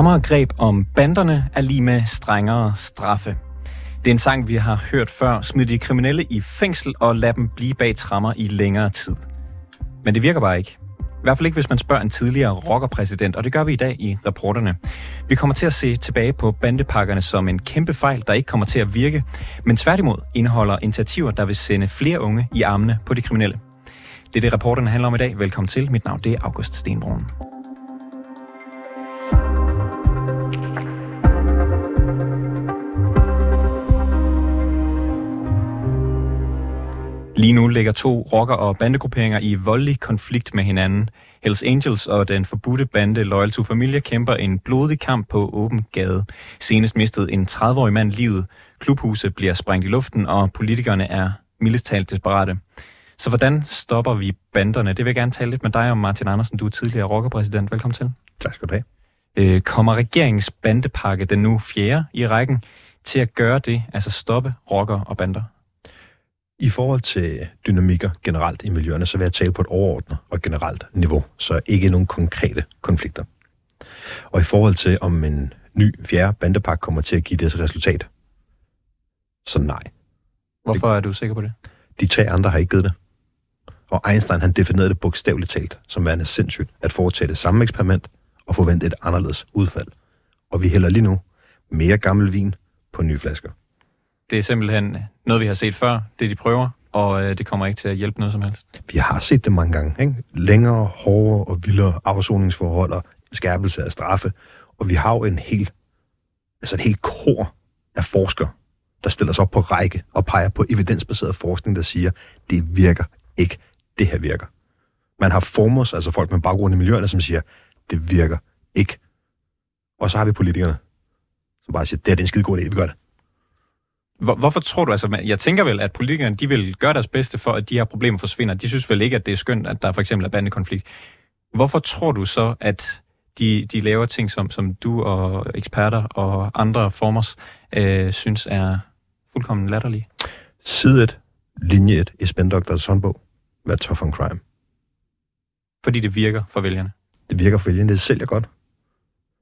Strammere greb om banderne er lige med strengere straffe. Det er en sang, vi har hørt før. Smid de kriminelle i fængsel og lad dem blive bag trammer i længere tid. Men det virker bare ikke. I hvert fald ikke, hvis man spørger en tidligere rockerpræsident, og det gør vi i dag i rapporterne. Vi kommer til at se tilbage på bandepakkerne som en kæmpe fejl, der ikke kommer til at virke, men tværtimod indeholder initiativer, der vil sende flere unge i armene på de kriminelle. Det er det, rapporterne handler om i dag. Velkommen til. Mit navn det er August Stenbrun. Lige nu ligger to rocker- og bandegrupperinger i voldelig konflikt med hinanden. Hells Angels og den forbudte bande Loyal to Familia kæmper en blodig kamp på åben gade. Senest mistede en 30-årig mand livet. Klubhuset bliver sprængt i luften, og politikerne er mildest talt desperate. Så hvordan stopper vi banderne? Det vil jeg gerne tale lidt med dig om, Martin Andersen. Du er tidligere rockerpræsident. Velkommen til. Tak skal du have. Øh, kommer regeringens bandepakke, den nu fjerde i rækken, til at gøre det, altså stoppe rocker og bander? I forhold til dynamikker generelt i miljøerne, så vil jeg tale på et overordnet og generelt niveau, så ikke nogen konkrete konflikter. Og i forhold til, om en ny fjerde bandepakke kommer til at give det resultat, så nej. Hvorfor er du sikker på det? De tre andre har ikke givet det. Og Einstein han definerede det bogstaveligt talt som værende sindssygt at foretage det samme eksperiment og forvente et anderledes udfald. Og vi hælder lige nu mere gammel vin på nye flasker. Det er simpelthen noget, vi har set før, det de prøver, og øh, det kommer ikke til at hjælpe noget som helst. Vi har set det mange gange. Ikke? Længere, hårdere og vildere afsoningsforhold og skærpelse af straffe. Og vi har jo en hel, altså et helt kor af forskere, der stiller sig op på række og peger på evidensbaseret forskning, der siger, det virker ikke. Det her virker. Man har formos, altså folk med baggrund i miljøerne, som siger, det virker ikke. Og så har vi politikerne, som bare siger, det er en skide god idé, vi gør det. Hvor, hvorfor tror du, altså jeg tænker vel, at politikerne de vil gøre deres bedste for, at de her problemer forsvinder. De synes vel ikke, at det er skønt, at der for eksempel er bandekonflikt. Hvorfor tror du så, at de, de laver ting, som, som du og eksperter og andre formers øh, synes er fuldkommen latterlige? Side 1, linje 1 i Spendoctors håndbog. Vær tough on crime. Fordi det virker for vælgerne? Det virker for vælgerne, det sælger godt.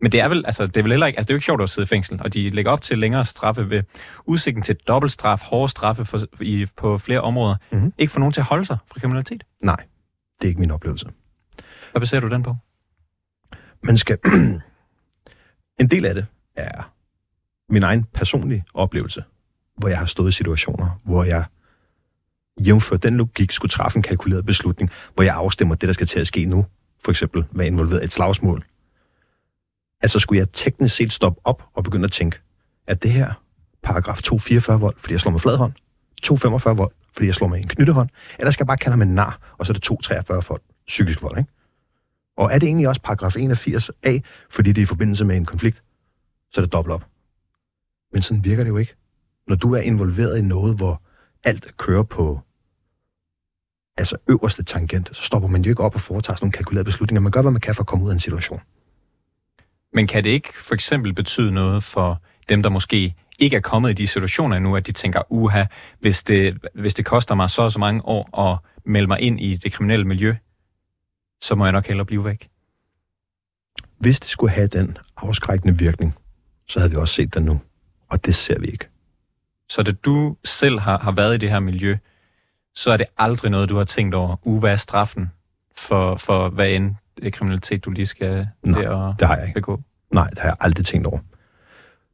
Men det er vel, altså, det er vel heller ikke, altså, det er jo ikke sjovt at sidde i fængsel, og de lægger op til længere straffe ved udsigten til dobbeltstraf, hårde straffe for, i, på flere områder. Mm-hmm. Ikke for nogen til at holde sig fra kriminalitet? Nej, det er ikke min oplevelse. Hvad baserer du den på? Man skal... en del af det er min egen personlige oplevelse, hvor jeg har stået i situationer, hvor jeg jævnført den logik skulle træffe en kalkuleret beslutning, hvor jeg afstemmer det, der skal til at ske nu. For eksempel være involveret et slagsmål, Altså skulle jeg teknisk set stoppe op og begynde at tænke, at det her paragraf 244 vold, fordi jeg slår med flad hånd, 245 vold, fordi jeg slår med en knyttehånd, eller skal jeg bare kalde ham en nar, og så er det 243 vold, psykisk vold, ikke? Og er det egentlig også paragraf 81a, fordi det er i forbindelse med en konflikt, så er det dobbelt op. Men sådan virker det jo ikke. Når du er involveret i noget, hvor alt kører på altså øverste tangent, så stopper man jo ikke op og foretager sådan nogle kalkulerede beslutninger. Man gør, hvad man kan for at komme ud af en situation. Men kan det ikke for eksempel betyde noget for dem, der måske ikke er kommet i de situationer endnu, at de tænker, uha, hvis det, hvis det koster mig så og så mange år at melde mig ind i det kriminelle miljø, så må jeg nok hellere blive væk. Hvis det skulle have den afskrækkende virkning, så havde vi også set den nu. Og det ser vi ikke. Så da du selv har, har været i det her miljø, så er det aldrig noget, du har tænkt over, uh, hvad er straffen for, for hvad end kriminalitet, du lige skal Nej, der det har jeg ikke. begå? Nej, det har jeg aldrig tænkt over.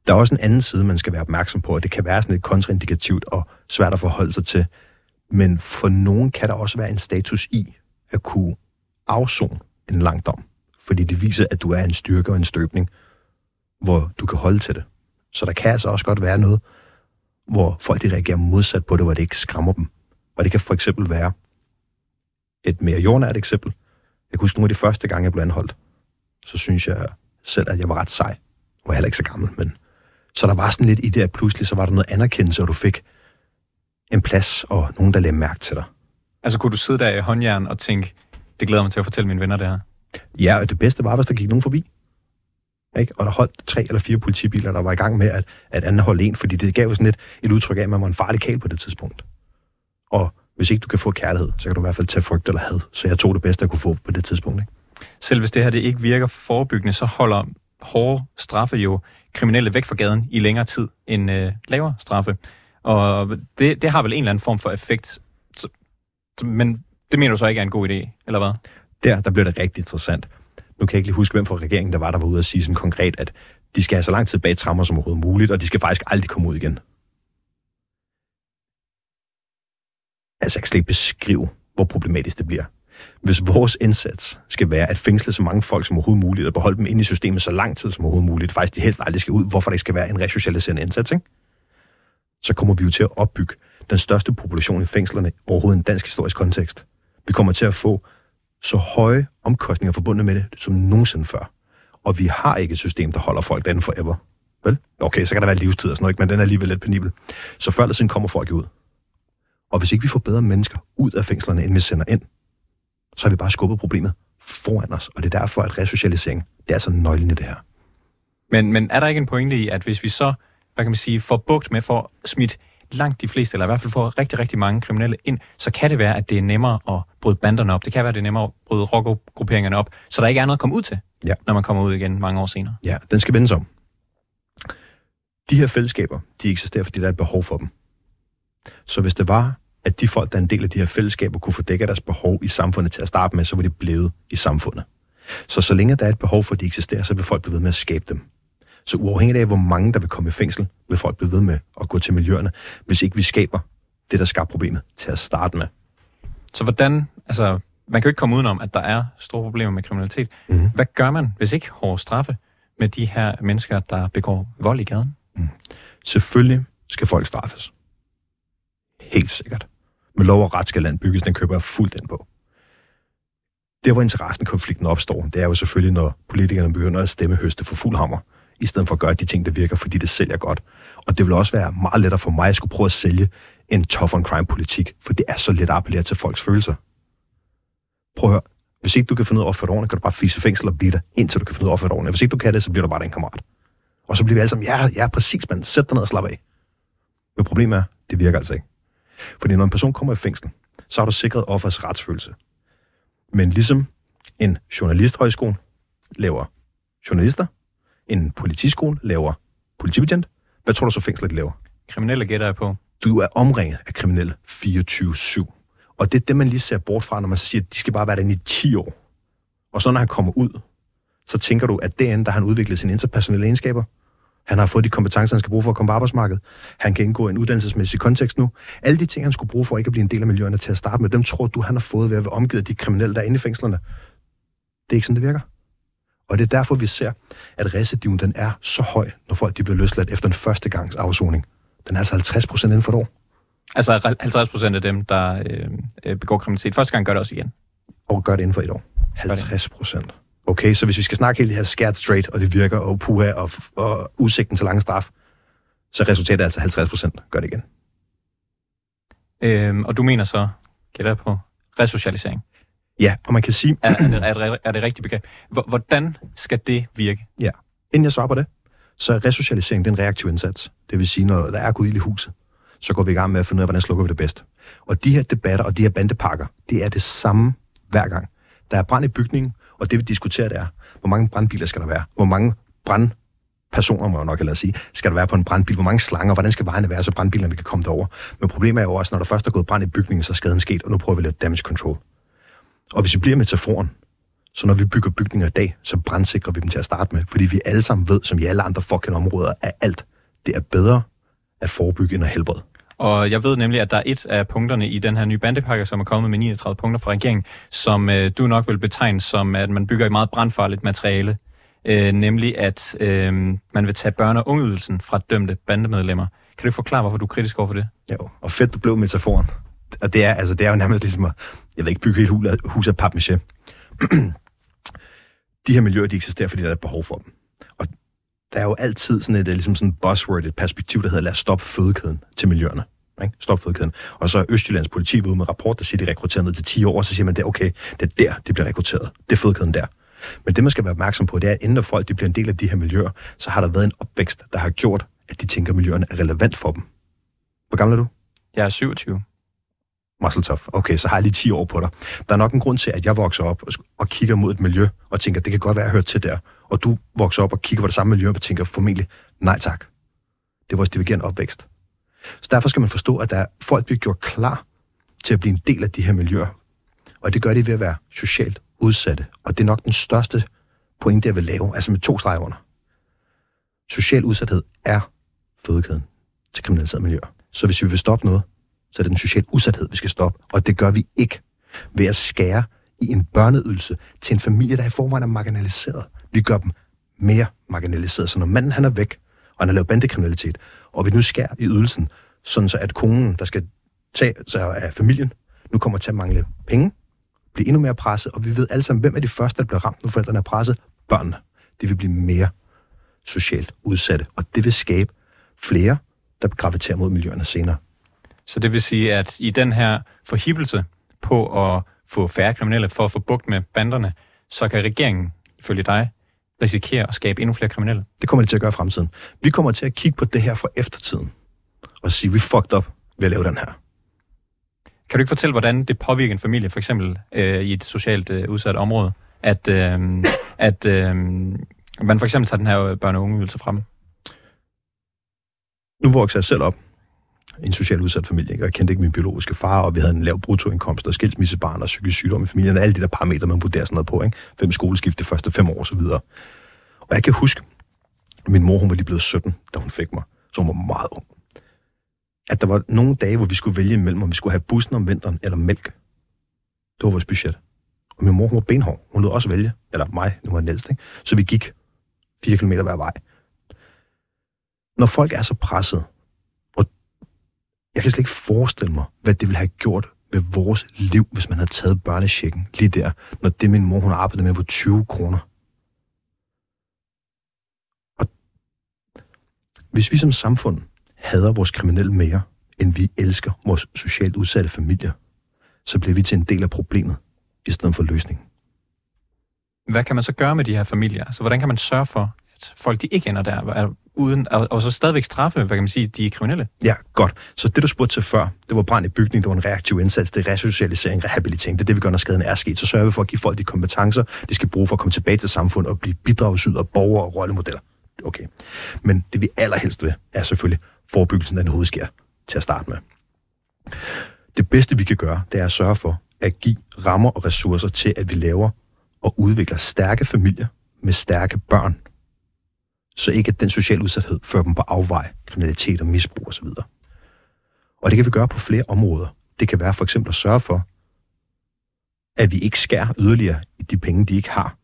Der er også en anden side, man skal være opmærksom på, og det kan være sådan lidt kontraindikativt og svært at forholde sig til. Men for nogen kan der også være en status i at kunne afzone en lang dom. Fordi det viser, at du er en styrke og en støbning, hvor du kan holde til det. Så der kan altså også godt være noget, hvor folk de reagerer modsat på det, hvor det ikke skræmmer dem. Og det kan for eksempel være et mere jordnært eksempel. Jeg kan huske nogle af de første gange, jeg blev anholdt. Så synes jeg selv, at jeg var ret sej. Jeg var heller ikke så gammel, men... Så der var sådan lidt i det, at pludselig så var der noget anerkendelse, og du fik en plads, og nogen, der lagde mærke til dig. Altså kunne du sidde der i håndjern og tænke, det glæder mig til at fortælle mine venner det her? Ja, og det bedste var, hvis der gik nogen forbi. Ikke? Og der holdt tre eller fire politibiler, der var i gang med at, at anholde en, fordi det gav sådan lidt et udtryk af, at man var en farlig kal på det tidspunkt. Og hvis ikke du kan få kærlighed, så kan du i hvert fald tage frygt eller had. Så jeg tog det bedste, jeg kunne få på det tidspunkt. Ikke? Selv hvis det her det ikke virker forebyggende, så holder hårde straffe jo kriminelle væk fra gaden i længere tid end øh, lavere straffe. Og det, det har vel en eller anden form for effekt. Så, men det mener du så ikke er en god idé, eller hvad? Der, der bliver det rigtig interessant. Nu kan jeg ikke lige huske, hvem fra regeringen, der var, der var ude at sige sådan konkret, at de skal have så lang tid bag trammer som overhovedet muligt, og de skal faktisk aldrig komme ud igen. Altså, jeg kan slet ikke beskrive, hvor problematisk det bliver. Hvis vores indsats skal være at fængsle så mange folk som overhovedet muligt, og beholde dem inde i systemet så lang tid som overhovedet muligt, faktisk de helst aldrig skal ud, hvorfor det skal være en resocialiserende indsats, ikke? så kommer vi jo til at opbygge den største population i fængslerne overhovedet i en dansk historisk kontekst. Vi kommer til at få så høje omkostninger forbundet med det, som nogensinde før. Og vi har ikke et system, der holder folk derinde forever. Vel? Okay, så kan der være livstid og sådan noget, men den er alligevel lidt penibel. Så før eller siden kommer folk ud. Og hvis ikke vi får bedre mennesker ud af fængslerne, end vi sender ind, så har vi bare skubbet problemet foran os. Og det er derfor, at resocialisering, det er altså nøglen i det her. Men, men er der ikke en pointe i, at hvis vi så, hvad kan man sige, får bugt med for smidt langt de fleste, eller i hvert fald får rigtig, rigtig mange kriminelle ind, så kan det være, at det er nemmere at bryde banderne op. Det kan være, at det er nemmere at bryde rockergrupperingerne op, så der ikke er noget at komme ud til, Ja. når man kommer ud igen mange år senere. Ja, den skal vendes om. De her fællesskaber, de eksisterer, fordi der er et behov for dem. Så hvis det var, at de folk, der er en del af de her fællesskaber, kunne få dækket deres behov i samfundet til at starte med, så var de blevet i samfundet. Så så længe der er et behov for, at de eksisterer, så vil folk blive ved med at skabe dem. Så uafhængigt af, hvor mange der vil komme i fængsel, vil folk blive ved med at gå til miljøerne, hvis ikke vi skaber det, der skaber problemet til at starte med. Så hvordan, altså, man kan jo ikke komme udenom, at der er store problemer med kriminalitet. Mhm. Hvad gør man, hvis ikke hårde straffe med de her mennesker, der begår vold i gaden? Selvfølgelig skal folk straffes. Helt sikkert. Med lov og ret skal land bygges, den køber jeg fuldt ind på. Der, hvor interessen konflikten opstår, det er jo selvfølgelig, når politikerne begynder at stemme høste for fuld hammer, i stedet for at gøre de ting, der virker, fordi det sælger godt. Og det vil også være meget lettere for mig at skulle prøve at sælge en tough on crime politik, for det er så let at appellere til folks følelser. Prøv at høre. Hvis ikke du kan finde ud af at opføre dig ordentligt, kan du bare fise fængsel og blive der, indtil du kan finde ud af at opføre dig ordentligt. Hvis ikke du kan det, så bliver du bare din kammerat. Og så bliver vi alle sammen, ja, ja, præcis, man. Sæt dig ned og slap af. Men problemet er, det virker altså ikke. Fordi når en person kommer i fængsel, så har du sikret offers retsfølelse. Men ligesom en journalisthøjskole laver journalister, en politiskole laver politibetjent, hvad tror du så fængslet laver? Kriminelle gætter jeg på. Du er omringet af kriminelle 24-7. Og det er det, man lige ser bort fra, når man så siger, at de skal bare være derinde i 10 år. Og så når han kommer ud, så tænker du, at derinde, der har han udviklet sine interpersonelle egenskaber. Han har fået de kompetencer, han skal bruge for at komme på arbejdsmarkedet. Han kan indgå i en uddannelsesmæssig kontekst nu. Alle de ting, han skulle bruge for ikke at blive en del af miljøerne til at starte med, dem tror du, han har fået ved at være omgivet af de kriminelle, der er inde i fængslerne. Det er ikke sådan, det virker. Og det er derfor, vi ser, at recidiven den er så høj, når folk de bliver løsladt efter en første gangs afsoning. Den er altså 50 procent inden for et år. Altså 50 procent af dem, der øh, øh, begår kriminalitet. Første gang gør det også igen. Og gør det inden for et år. 50 procent. Okay, så hvis vi skal snakke helt det her scared straight, og det virker, og puha, og, og udsigten til lange straf, så er resultatet altså 50 procent. Gør det igen. Øhm, og du mener så, gætter jeg på, resocialisering. Ja, og man kan sige, Er, er, det, er, det, er det rigtigt begreb? Hvor- Hvordan skal det virke? inden jeg svarer på det, så er resocialisering det er en reaktiv indsats. Det vil sige, når der er gud i huset, så går vi i gang med at finde ud af, hvordan slukker vi det bedst. Og de her debatter og de her bandepakker, det er det samme hver gang. Der er brand i bygningen, og det vi diskuterer, det er, hvor mange brandbiler skal der være? Hvor mange brandpersoner, må jeg nok hellere sige, skal der være på en brandbil? Hvor mange slanger? Hvordan skal vejene være, så brandbilerne kan komme derover? Men problemet er jo også, når der først er gået brand i bygningen, så er skaden sket, og nu prøver vi lidt damage control. Og hvis vi bliver metaforen, så når vi bygger bygninger i dag, så brandsikrer vi dem til at starte med. Fordi vi alle sammen ved, som i alle andre fucking områder, at alt, det er bedre at forebygge end at helbrede. Og jeg ved nemlig, at der er et af punkterne i den her nye bandepakke, som er kommet med 39 punkter fra regeringen, som øh, du nok vil betegne som, at man bygger et meget brandfarligt materiale. Øh, nemlig, at øh, man vil tage børne- og ungeydelsen fra dømte bandemedlemmer. Kan du ikke forklare, hvorfor du er kritisk over for det? Jo, og fedt, du blev metaforen. Og det er, altså, det er jo nærmest ligesom at, jeg ved ikke, bygge et hus af, hus af papmaché. de her miljøer, de eksisterer, fordi der er et behov for dem. Der er jo altid sådan et, øh, ligesom sådan buzzword, et perspektiv, der hedder, lad os stoppe fødekæden til miljøerne. Ikke? Stop fødekæden. Og så er Østjyllands politi ude med rapport, der siger, de er rekrutteret ned til 10 år, og så siger man, det er okay, det er der, de bliver rekrutteret. Det er fødekæden der. Men det, man skal være opmærksom på, det er, at inden folk de bliver en del af de her miljøer, så har der været en opvækst, der har gjort, at de tænker, at miljøerne er relevant for dem. Hvor gammel er du? Jeg er 27. Muscle tough. Okay, så har jeg lige 10 år på dig. Der er nok en grund til, at jeg vokser op og, og kigger mod et miljø og tænker, det kan godt være, at jeg hører til der. Og du vokser op og kigger på det samme miljø og tænker formentlig, nej tak. Det er vores divergerende opvækst. Så derfor skal man forstå, at der er, folk bliver gjort klar til at blive en del af de her miljøer. Og det gør de ved at være socialt udsatte. Og det er nok den største pointe, jeg vil lave, altså med to streger under. Social udsathed er fødekæden til kriminaliserede miljøer. Så hvis vi vil stoppe noget, så er det den sociale udsathed, vi skal stoppe. Og det gør vi ikke ved at skære i en børneydelse til en familie, der i forvejen er marginaliseret. Vi gør dem mere marginaliseret. Så når manden han er væk, og han har lavet bandekriminalitet, og vi nu skærer i ydelsen, sådan så at konen, der skal tage sig af familien, nu kommer til at mangle penge, blive endnu mere presset, og vi ved alle sammen, hvem er de første, der bliver ramt, når forældrene er presset? Børnene. De vil blive mere socialt udsatte, og det vil skabe flere, der graviterer mod miljøerne senere. Så det vil sige, at i den her forhibelse på at få færre kriminelle for at få bugt med banderne, så kan regeringen, ifølge dig, risikere at skabe endnu flere kriminelle? Det kommer de til at gøre i fremtiden. Vi kommer til at kigge på det her for eftertiden, og sige, vi fucked up ved at lave den her. Kan du ikke fortælle, hvordan det påvirker en familie, for eksempel øh, i et socialt øh, udsat område, at, øh, at øh, man for eksempel tager den her børne- og ungeydelse frem? Nu vokser jeg selv op en socialt udsat familie, ikke? og jeg kendte ikke min biologiske far, og vi havde en lav bruttoindkomst og skilsmissebarn og psykisk sygdom i familien, og alle de der parametre, man vurderer sådan noget på, ikke? fem skoleskift de første fem år osv. Og jeg kan huske, at min mor hun var lige blevet 17, da hun fik mig, så hun var meget ung. At der var nogle dage, hvor vi skulle vælge imellem, om vi skulle have bussen om vinteren eller mælk. Det var vores budget. Og min mor hun var benhård. Hun lod også vælge. Eller mig, nu var den ældste. Ikke? Så vi gik 4 km hver vej. Når folk er så presset, jeg kan slet ikke forestille mig, hvad det ville have gjort ved vores liv, hvis man havde taget børnechecken lige der, når det min mor hun arbejdede med var 20 kroner. Og hvis vi som samfund hader vores kriminelle mere, end vi elsker vores socialt udsatte familier, så bliver vi til en del af problemet, i stedet for løsningen. Hvad kan man så gøre med de her familier? Så hvordan kan man sørge for, at folk de ikke ender der, uden, og, og så stadigvæk straffe, hvad kan man sige, de kriminelle? Ja, godt. Så det, du spurgte til før, det var brand i bygning, det var en reaktiv indsats, det er resocialisering, rehabilitering, det er det, vi gør, når skaden er sket. Så sørger vi for at give folk de kompetencer, de skal bruge for at komme tilbage til samfundet og blive bidragsyder, borgere og rollemodeller. Okay. Men det vi allerhelst vil, er selvfølgelig forebyggelsen, den hovedskær til at starte med. Det bedste, vi kan gøre, det er at sørge for at give rammer og ressourcer til, at vi laver og udvikler stærke familier med stærke børn, så ikke at den sociale udsathed fører dem på afvej, kriminalitet og misbrug osv. Og det kan vi gøre på flere områder. Det kan være for eksempel at sørge for, at vi ikke skærer yderligere i de penge, de ikke har.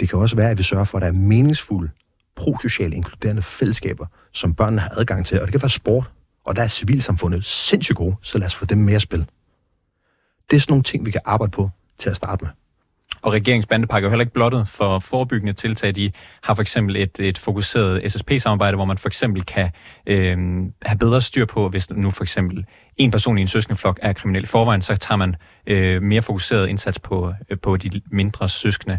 Det kan også være, at vi sørger for, at der er meningsfulde, prosociale, inkluderende fællesskaber, som børnene har adgang til. Og det kan være sport, og der er civilsamfundet sindssygt gode, så lad os få dem mere spil. Det er sådan nogle ting, vi kan arbejde på til at starte med. Og regeringsbandepakke er jo heller ikke blottet for forebyggende tiltag. De har for eksempel et, et fokuseret SSP-samarbejde, hvor man for eksempel kan øh, have bedre styr på, hvis nu for eksempel en person i en søskendeflok er kriminel i forvejen, så tager man øh, mere fokuseret indsats på, øh, på de mindre søskende.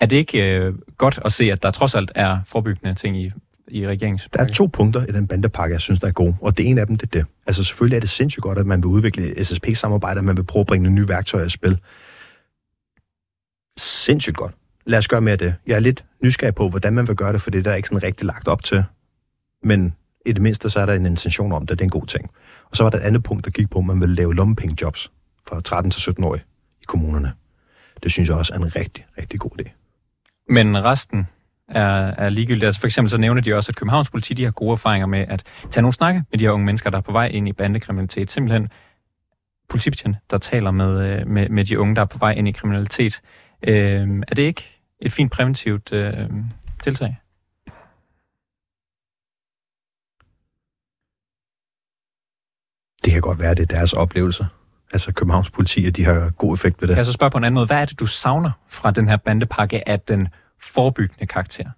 Er det ikke øh, godt at se, at der trods alt er forebyggende ting i, i regeringspakke? Der er to punkter i den bandepakke, jeg synes, der er gode, og det ene af dem, det er det. Altså selvfølgelig er det sindssygt godt, at man vil udvikle SSP-samarbejde, at man vil prøve at bringe nye værktøjer i spil sindssygt godt. Lad os gøre mere af det. Jeg er lidt nysgerrig på, hvordan man vil gøre det, for det der er ikke sådan rigtig lagt op til. Men i det mindste, så er der en intention om det. Det er en god ting. Og så var der et andet punkt, der gik på, at man vil lave lommepengejobs fra 13 til 17 år i kommunerne. Det synes jeg også er en rigtig, rigtig god idé. Men resten er, er ligegyldigt. Altså for eksempel så nævner de også, at Københavns politi de har gode erfaringer med at tage nogle snakke med de her unge mennesker, der er på vej ind i bandekriminalitet. Simpelthen politibetjente, der taler med, øh, med, med de unge, der er på vej ind i kriminalitet. Øh, er det ikke et fint præventivt øh, tiltag? Det kan godt være, det er deres oplevelse. Altså Københavns politi, at de har god effekt ved det. Jeg så spørge på en anden måde. Hvad er det, du savner fra den her bandepakke af den forebyggende karakter?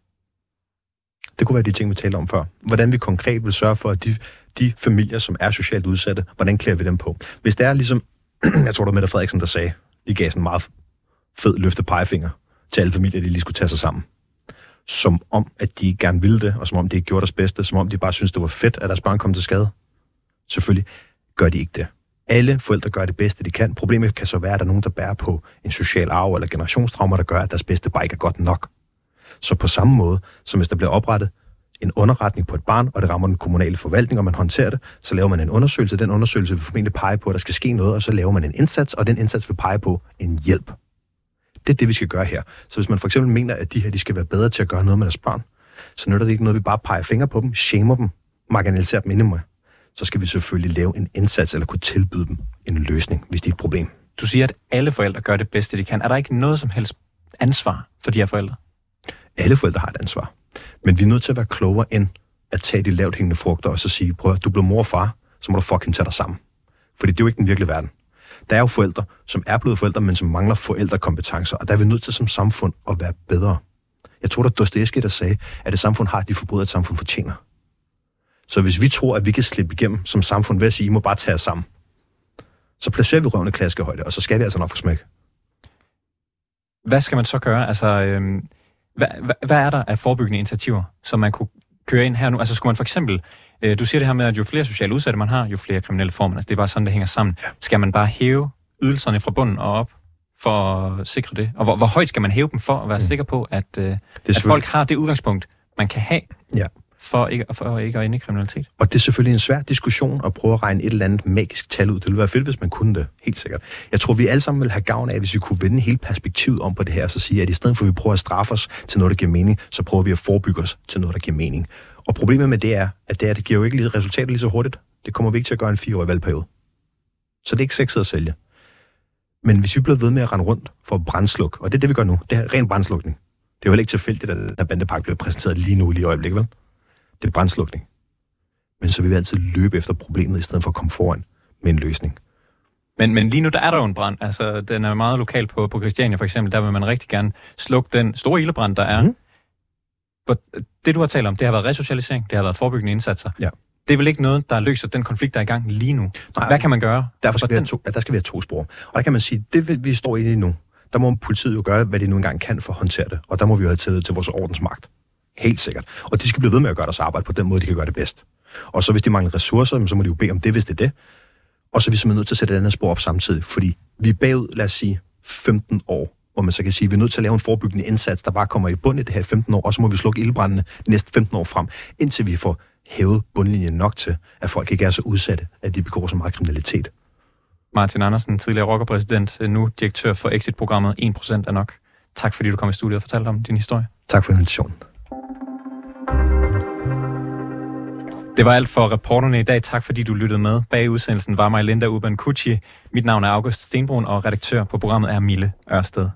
Det kunne være de ting, vi talte om før. Hvordan vi konkret vil sørge for, at de, de familier, som er socialt udsatte, hvordan klæder vi dem på? Hvis det er ligesom, jeg tror det var Mette Frederiksen, der sagde, de gav sådan meget fed løfte pegefinger til alle familier, de lige skulle tage sig sammen. Som om, at de gerne ville det, og som om de ikke gjorde deres bedste, som om de bare synes det var fedt, at deres barn kom til skade. Selvfølgelig gør de ikke det. Alle forældre gør det bedste, de kan. Problemet kan så være, at der er nogen, der bærer på en social arv eller generationstraumer, der gør, at deres bedste bare ikke er godt nok. Så på samme måde, som hvis der bliver oprettet en underretning på et barn, og det rammer den kommunale forvaltning, og man håndterer det, så laver man en undersøgelse. Den undersøgelse vil formentlig pege på, at der skal ske noget, og så laver man en indsats, og den indsats vil pege på en hjælp. Det er det, vi skal gøre her. Så hvis man for eksempel mener, at de her de skal være bedre til at gøre noget med deres børn, så nytter det ikke noget, vi bare peger fingre på dem, shamer dem, marginaliserer dem endnu mere. Så skal vi selvfølgelig lave en indsats, eller kunne tilbyde dem en løsning, hvis det er et problem. Du siger, at alle forældre gør det bedste, de kan. Er der ikke noget som helst ansvar for de her forældre? Alle forældre har et ansvar. Men vi er nødt til at være klogere end at tage de lavt hængende frugter og så sige, prøv at du bliver mor og far, så må du fucking tage dig sammen. Fordi det er jo ikke den virkelige verden. Der er jo forældre, som er blevet forældre, men som mangler forældrekompetencer, og der er vi nødt til som samfund at være bedre. Jeg tror, der Dostoevsky, der sagde, at det samfund har de forbryder, et samfund fortjener. Så hvis vi tror, at vi kan slippe igennem som samfund ved at sige, I må bare tage os sammen, så placerer vi røvende klaskehøjde, og så skal vi altså nok få smæk. Hvad skal man så gøre? Altså, øhm, hvad, hvad, hvad er der af forebyggende initiativer, som man kunne køre ind her nu? Altså skulle man for eksempel, øh, du siger det her med, at jo flere sociale udsatte man har, jo flere kriminelle får man. Altså det er bare sådan, det hænger sammen. Ja. Skal man bare hæve ydelserne fra bunden og op for at sikre det? Og hvor, hvor højt skal man hæve dem for at være mm. sikker på, at, øh, at folk har det udgangspunkt, man kan have? Ja for ikke, for ikke at ende i kriminalitet. Og det er selvfølgelig en svær diskussion at prøve at regne et eller andet magisk tal ud. Det ville være fedt, hvis man kunne det, helt sikkert. Jeg tror, vi alle sammen vil have gavn af, hvis vi kunne vende hele perspektivet om på det her, og så sige, at i stedet for at vi prøver at straffe os til noget, der giver mening, så prøver vi at forebygge os til noget, der giver mening. Og problemet med det er, at det, er, det giver jo ikke lige resultater lige så hurtigt. Det kommer vi ikke til at gøre en fireårig valgperiode. Så det er ikke sexet at sælge. Men hvis vi bliver ved med at rende rundt for at brændslukke, og det er det, vi gør nu, det er ren brændslukning. Det er jo heller ikke tilfældigt, at den bandepakke bliver præsenteret lige nu, lige i øjeblikket, vel? det er brændslukning. Men så vil vi altid løbe efter problemet, i stedet for at komme foran med en løsning. Men, men lige nu, der er der jo en brand. Altså, den er meget lokal på, på Christiania for eksempel. Der vil man rigtig gerne slukke den store ildebrand, der er. Mm. Det, du har talt om, det har været resocialisering, det har været forebyggende indsatser. Ja. Det er vel ikke noget, der løser den konflikt, der er i gang lige nu. Nej, Hvad kan man gøre? Derfor skal vi have to, ja, der skal vi have to spor. Og der kan man sige, det vi står inde i nu, der må politiet jo gøre, hvad de nu engang kan for at håndtere det. Og der må vi jo have tillid til vores ordensmagt. Helt sikkert. Og de skal blive ved med at gøre deres arbejde på den måde, de kan gøre det bedst. Og så hvis de mangler ressourcer, så må de jo bede om det, hvis det er det. Og så er vi simpelthen nødt til at sætte et andet spor op samtidig, fordi vi er bagud, lad os sige, 15 år, hvor man så kan sige, at vi er nødt til at lave en forebyggende indsats, der bare kommer i bund i det her 15 år, og så må vi slukke ildbrændene de næste 15 år frem, indtil vi får hævet bundlinjen nok til, at folk ikke er så udsatte, at de begår så meget kriminalitet. Martin Andersen, tidligere rockerpræsident, nu direktør for Exit-programmet 1% er nok. Tak fordi du kom i studiet og fortalte om din historie. Tak for invitationen. Det var alt for reporterne i dag. Tak fordi du lyttede med. Bag udsendelsen var mig Linda Urban Kucci. Mit navn er August Stenbrun, og redaktør på programmet er Mille Ørsted